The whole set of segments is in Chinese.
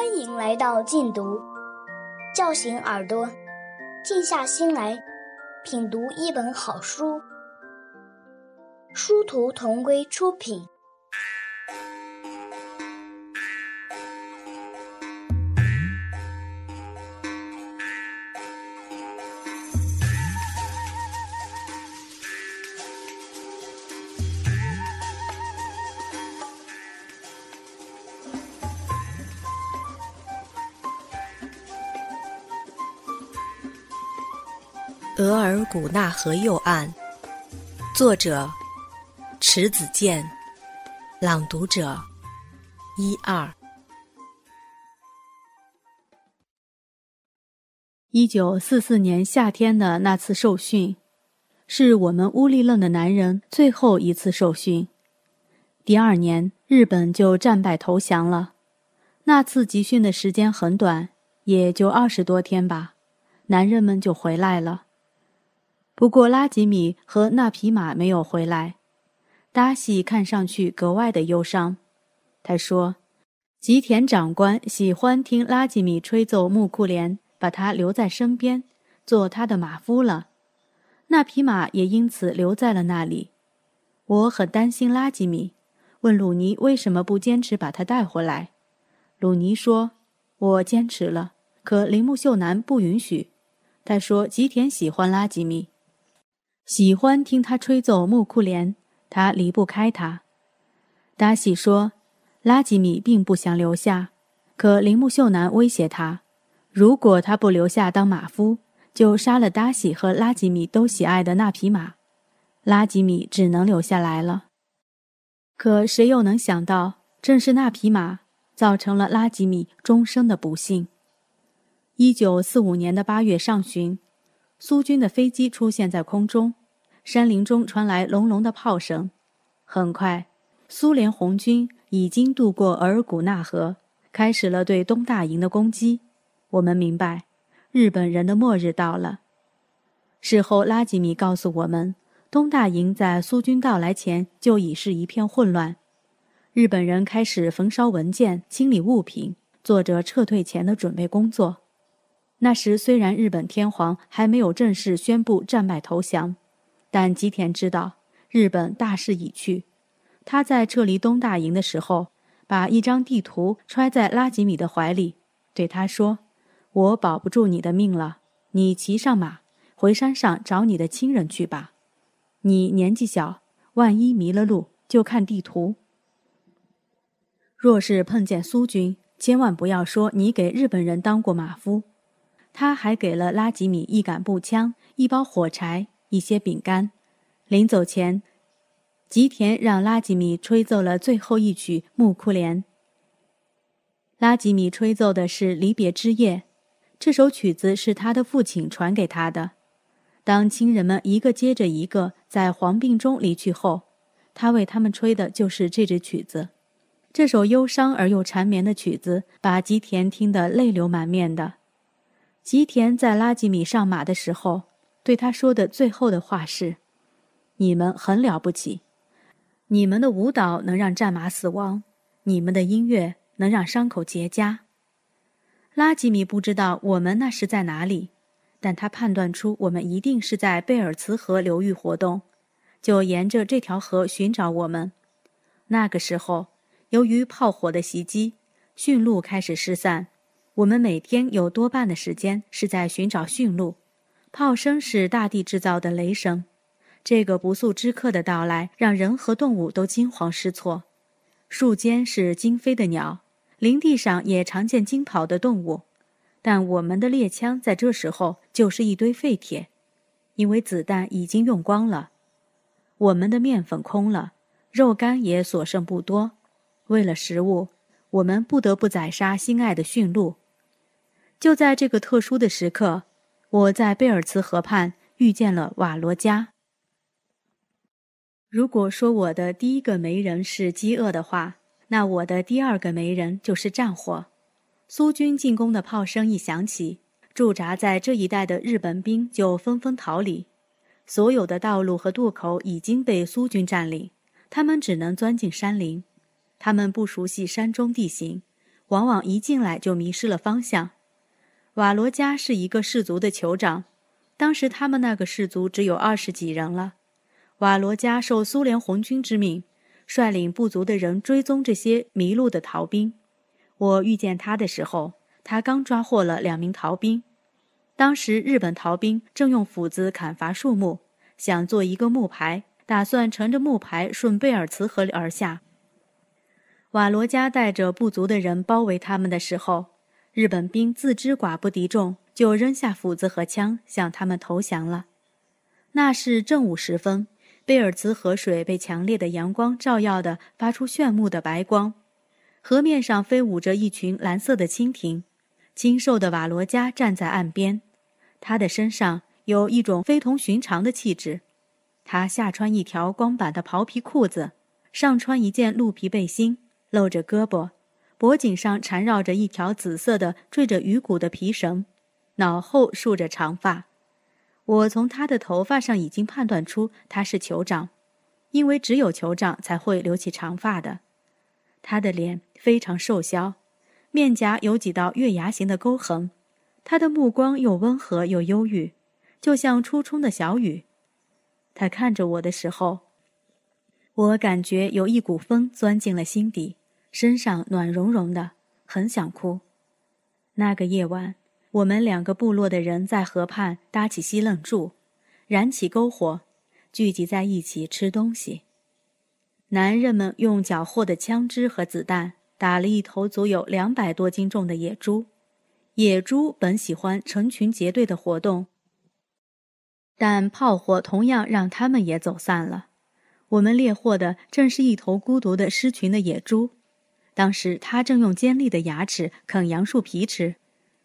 欢迎来到禁读，叫醒耳朵，静下心来品读一本好书。殊途同归出品。额尔古纳河右岸，作者迟子建，朗读者一二。一九四四年夏天的那次受训，是我们乌力楞的男人最后一次受训。第二年，日本就战败投降了。那次集训的时间很短，也就二十多天吧，男人们就回来了。不过拉吉米和那匹马没有回来，达西看上去格外的忧伤。他说：“吉田长官喜欢听拉吉米吹奏木库连，把他留在身边，做他的马夫了。那匹马也因此留在了那里。我很担心拉吉米，问鲁尼为什么不坚持把他带回来。鲁尼说：‘我坚持了，可铃木秀男不允许。’他说吉田喜欢拉吉米。”喜欢听他吹奏木库连，他离不开他。达西说：“拉吉米并不想留下，可铃木秀男威胁他，如果他不留下当马夫，就杀了达西和拉吉米都喜爱的那匹马。拉吉米只能留下来了。可谁又能想到，正是那匹马造成了拉吉米终生的不幸。一九四五年的八月上旬，苏军的飞机出现在空中。”山林中传来隆隆的炮声，很快，苏联红军已经渡过额尔古纳河，开始了对东大营的攻击。我们明白，日本人的末日到了。事后，拉吉米告诉我们，东大营在苏军到来前就已是一片混乱，日本人开始焚烧文件、清理物品，做着撤退前的准备工作。那时，虽然日本天皇还没有正式宣布战败投降。但吉田知道日本大势已去，他在撤离东大营的时候，把一张地图揣在拉吉米的怀里，对他说：“我保不住你的命了，你骑上马回山上找你的亲人去吧。你年纪小，万一迷了路，就看地图。若是碰见苏军，千万不要说你给日本人当过马夫。”他还给了拉吉米一杆步枪，一包火柴。一些饼干。临走前，吉田让拉吉米吹奏了最后一曲《木库莲》。拉吉米吹奏的是《离别之夜》，这首曲子是他的父亲传给他的。当亲人们一个接着一个在黄病中离去后，他为他们吹的就是这支曲子。这首忧伤而又缠绵的曲子，把吉田听得泪流满面的。吉田在拉吉米上马的时候。对他说的最后的话是：“你们很了不起，你们的舞蹈能让战马死亡，你们的音乐能让伤口结痂。”拉吉米不知道我们那时在哪里，但他判断出我们一定是在贝尔茨河流域活动，就沿着这条河寻找我们。那个时候，由于炮火的袭击，驯鹿开始失散，我们每天有多半的时间是在寻找驯鹿。炮声是大地制造的雷声，这个不速之客的到来让人和动物都惊慌失措。树间是惊飞的鸟，林地上也常见惊跑的动物，但我们的猎枪在这时候就是一堆废铁，因为子弹已经用光了。我们的面粉空了，肉干也所剩不多。为了食物，我们不得不宰杀心爱的驯鹿。就在这个特殊的时刻。我在贝尔茨河畔遇见了瓦罗加。如果说我的第一个媒人是饥饿的话，那我的第二个媒人就是战火。苏军进攻的炮声一响起，驻扎在这一带的日本兵就纷纷逃离。所有的道路和渡口已经被苏军占领，他们只能钻进山林。他们不熟悉山中地形，往往一进来就迷失了方向。瓦罗加是一个氏族的酋长，当时他们那个氏族只有二十几人了。瓦罗加受苏联红军之命，率领部族的人追踪这些迷路的逃兵。我遇见他的时候，他刚抓获了两名逃兵。当时日本逃兵正用斧子砍伐树木，想做一个木牌，打算乘着木牌顺贝尔茨河而下。瓦罗加带着部族的人包围他们的时候，日本兵自知寡不敌众，就扔下斧子和枪向他们投降了。那是正午时分，贝尔茨河水被强烈的阳光照耀的发出炫目的白光。河面上飞舞着一群蓝色的蜻蜓，清瘦的瓦罗加站在岸边，他的身上有一种非同寻常的气质。他下穿一条光板的袍皮裤子，上穿一件鹿皮背心，露着胳膊，脖颈上缠绕着一条紫色的缀着鱼骨的皮绳，脑后竖着长发。我从他的头发上已经判断出他是酋长，因为只有酋长才会留起长发的。他的脸非常瘦削，面颊有几道月牙形的沟痕，他的目光又温和又忧郁，就像初春的小雨。他看着我的时候，我感觉有一股风钻进了心底，身上暖融融的，很想哭。那个夜晚，我们两个部落的人在河畔搭起西楞柱，燃起篝火，聚集在一起吃东西。男人们用缴获的枪支和子弹打了一头足有两百多斤重的野猪。野猪本喜欢成群结队的活动，但炮火同样让他们也走散了。我们猎获的正是一头孤独的失群的野猪，当时他正用尖利的牙齿啃杨树皮吃。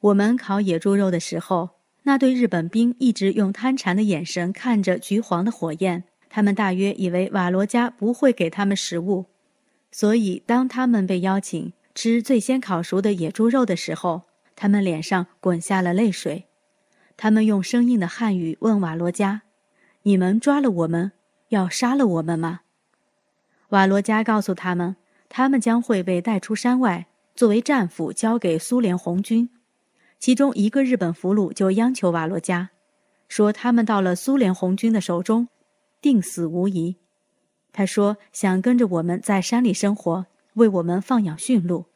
我们烤野猪肉的时候，那对日本兵一直用贪馋的眼神看着橘黄的火焰。他们大约以为瓦罗加不会给他们食物，所以当他们被邀请吃最先烤熟的野猪肉的时候，他们脸上滚下了泪水。他们用生硬的汉语问瓦罗加：“你们抓了我们，要杀了我们吗？”瓦罗加告诉他们，他们将会被带出山外，作为战俘交给苏联红军。其中一个日本俘虏就央求瓦罗加，说他们到了苏联红军的手中。定死无疑，他说想跟着我们在山里生活，为我们放养驯鹿。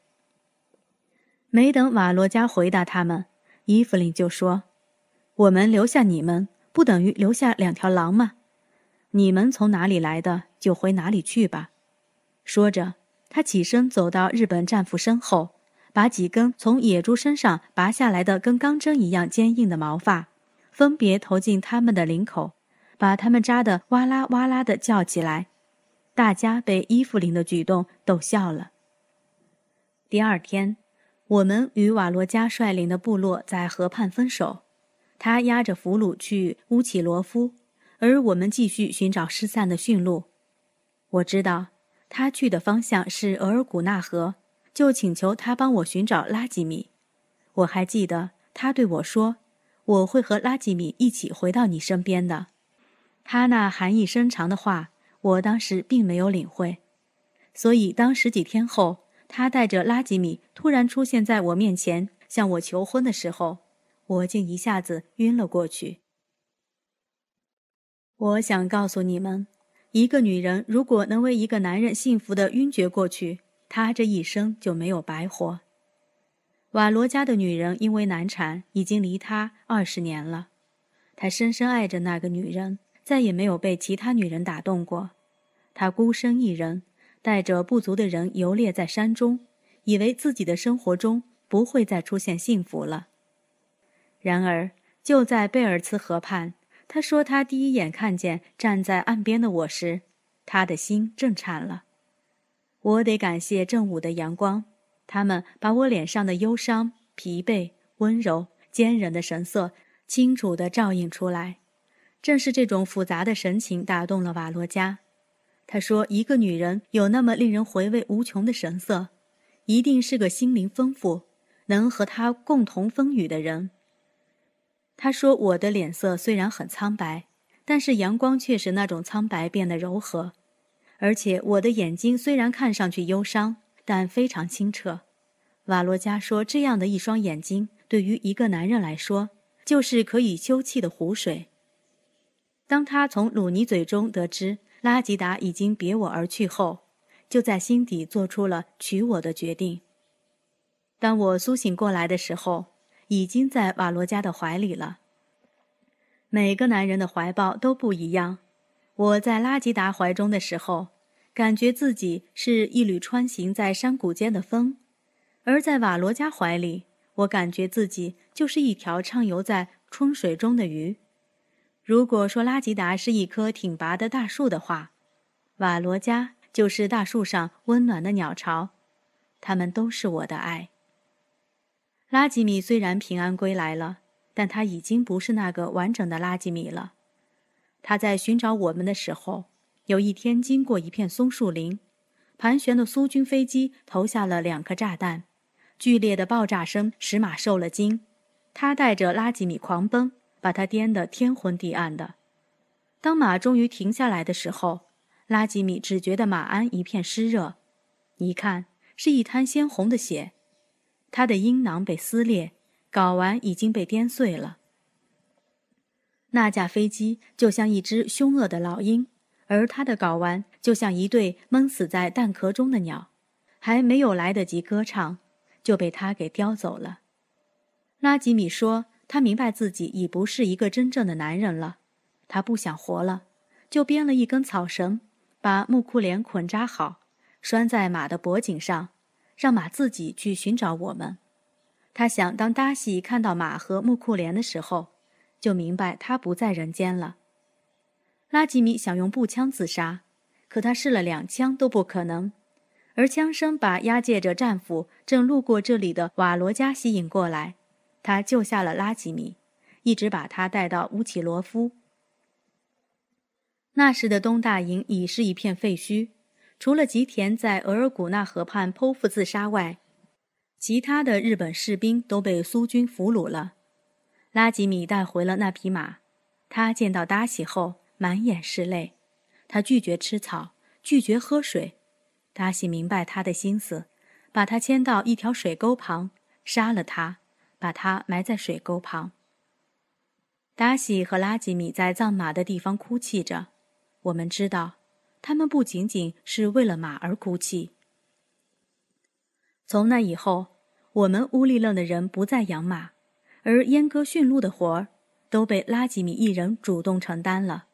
没等瓦罗加回答他们，伊芙琳就说：“我们留下你们，不等于留下两条狼吗？你们从哪里来的，就回哪里去吧。”说着，他起身走到日本战俘身后，把几根从野猪身上拔下来的跟钢针一样坚硬的毛发，分别投进他们的领口。把他们扎得哇啦哇啦的叫起来，大家被伊芙琳的举动逗笑了。第二天，我们与瓦罗加率领的部落在河畔分手，他押着俘虏去乌奇罗夫，而我们继续寻找失散的驯鹿。我知道他去的方向是额尔古纳河，就请求他帮我寻找拉吉米。我还记得他对我说：“我会和拉吉米一起回到你身边的。”他那含义深长的话，我当时并没有领会，所以当十几天后，他带着拉吉米突然出现在我面前，向我求婚的时候，我竟一下子晕了过去。我想告诉你们，一个女人如果能为一个男人幸福的晕厥过去，她这一生就没有白活。瓦罗家的女人因为难产，已经离他二十年了，他深深爱着那个女人。再也没有被其他女人打动过，他孤身一人，带着部族的人游猎在山中，以为自己的生活中不会再出现幸福了。然而，就在贝尔茨河畔，他说他第一眼看见站在岸边的我时，他的心震颤了。我得感谢正午的阳光，他们把我脸上的忧伤、疲惫、温柔、坚韧的神色清楚地照映出来。正是这种复杂的神情打动了瓦罗加。他说：“一个女人有那么令人回味无穷的神色，一定是个心灵丰富、能和他共同风雨的人。”他说：“我的脸色虽然很苍白，但是阳光却使那种苍白变得柔和，而且我的眼睛虽然看上去忧伤，但非常清澈。”瓦罗加说：“这样的一双眼睛，对于一个男人来说，就是可以休憩的湖水。”当他从鲁尼嘴中得知拉吉达已经别我而去后，就在心底做出了娶我的决定。当我苏醒过来的时候，已经在瓦罗加的怀里了。每个男人的怀抱都不一样。我在拉吉达怀中的时候，感觉自己是一缕穿行在山谷间的风；而在瓦罗加怀里，我感觉自己就是一条畅游在春水中的鱼。如果说拉吉达是一棵挺拔的大树的话，瓦罗加。就是大树上温暖的鸟巢，他们都是我的爱。拉吉米虽然平安归来了，但他已经不是那个完整的拉吉米了。他在寻找我们的时候，有一天经过一片松树林，盘旋的苏军飞机投下了两颗炸弹，剧烈的爆炸声使马受了惊，他带着拉吉米狂奔，把他颠得天昏地暗的。当马终于停下来的时候。拉吉米只觉得马鞍一片湿热，一看是一滩鲜红的血，他的阴囊被撕裂，睾丸已经被颠碎了。那架飞机就像一只凶恶的老鹰，而他的睾丸就像一对闷死在蛋壳中的鸟，还没有来得及歌唱，就被他给叼走了。拉吉米说：“他明白自己已不是一个真正的男人了，他不想活了，就编了一根草绳。”把木库连捆扎好，拴在马的脖颈上，让马自己去寻找我们。他想，当达西看到马和木库连的时候，就明白他不在人间了。拉吉米想用步枪自杀，可他试了两枪都不可能，而枪声把押解着战俘正路过这里的瓦罗加吸引过来，他救下了拉吉米，一直把他带到乌奇罗夫。那时的东大营已是一片废墟，除了吉田在额尔古纳河畔剖腹自杀外，其他的日本士兵都被苏军俘虏了。拉吉米带回了那匹马，他见到达喜后满眼是泪。他拒绝吃草，拒绝喝水。达喜明白他的心思，把他牵到一条水沟旁，杀了他，把他埋在水沟旁。达喜和拉吉米在葬马的地方哭泣着。我们知道，他们不仅仅是为了马而哭泣。从那以后，我们乌力勒的人不再养马，而阉割驯鹿的活儿都被拉吉米一人主动承担了。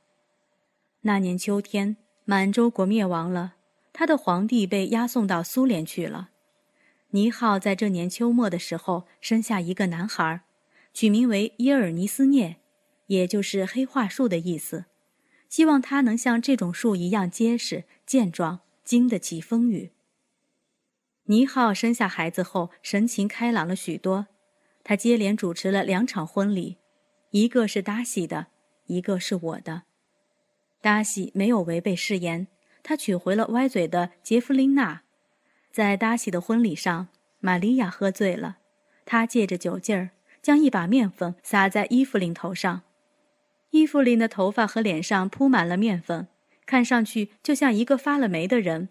那年秋天，满洲国灭亡了，他的皇帝被押送到苏联去了。尼浩在这年秋末的时候生下一个男孩，取名为耶尔尼斯涅，也就是黑桦树的意思。希望他能像这种树一样结实健壮，经得起风雨。尼浩生下孩子后，神情开朗了许多。他接连主持了两场婚礼，一个是达西的，一个是我的。达西没有违背誓言，他娶回了歪嘴的杰弗琳娜。在达西的婚礼上，玛利亚喝醉了，她借着酒劲儿，将一把面粉撒在伊芙琳头上。伊芙琳的头发和脸上铺满了面粉，看上去就像一个发了霉的人。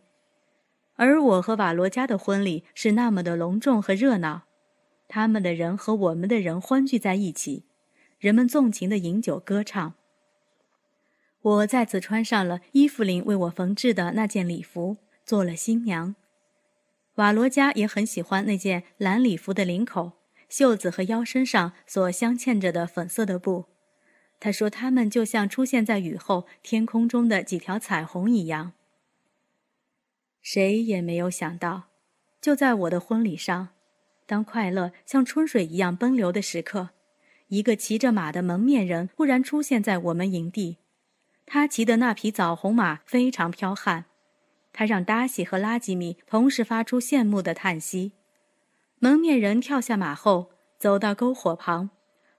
而我和瓦罗加的婚礼是那么的隆重和热闹，他们的人和我们的人欢聚在一起，人们纵情的饮酒歌唱。我再次穿上了伊芙琳为我缝制的那件礼服，做了新娘。瓦罗加也很喜欢那件蓝礼服的领口、袖子和腰身上所镶嵌着的粉色的布。他说：“他们就像出现在雨后天空中的几条彩虹一样。”谁也没有想到，就在我的婚礼上，当快乐像春水一样奔流的时刻，一个骑着马的蒙面人忽然出现在我们营地。他骑的那匹枣红马非常彪悍，他让达西和拉吉米同时发出羡慕的叹息。蒙面人跳下马后，走到篝火旁，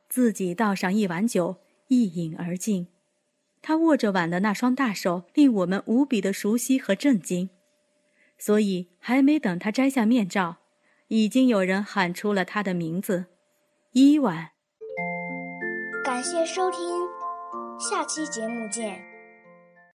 自己倒上一碗酒。一饮而尽，他握着碗的那双大手令我们无比的熟悉和震惊，所以还没等他摘下面罩，已经有人喊出了他的名字——伊万。感谢收听，下期节目见。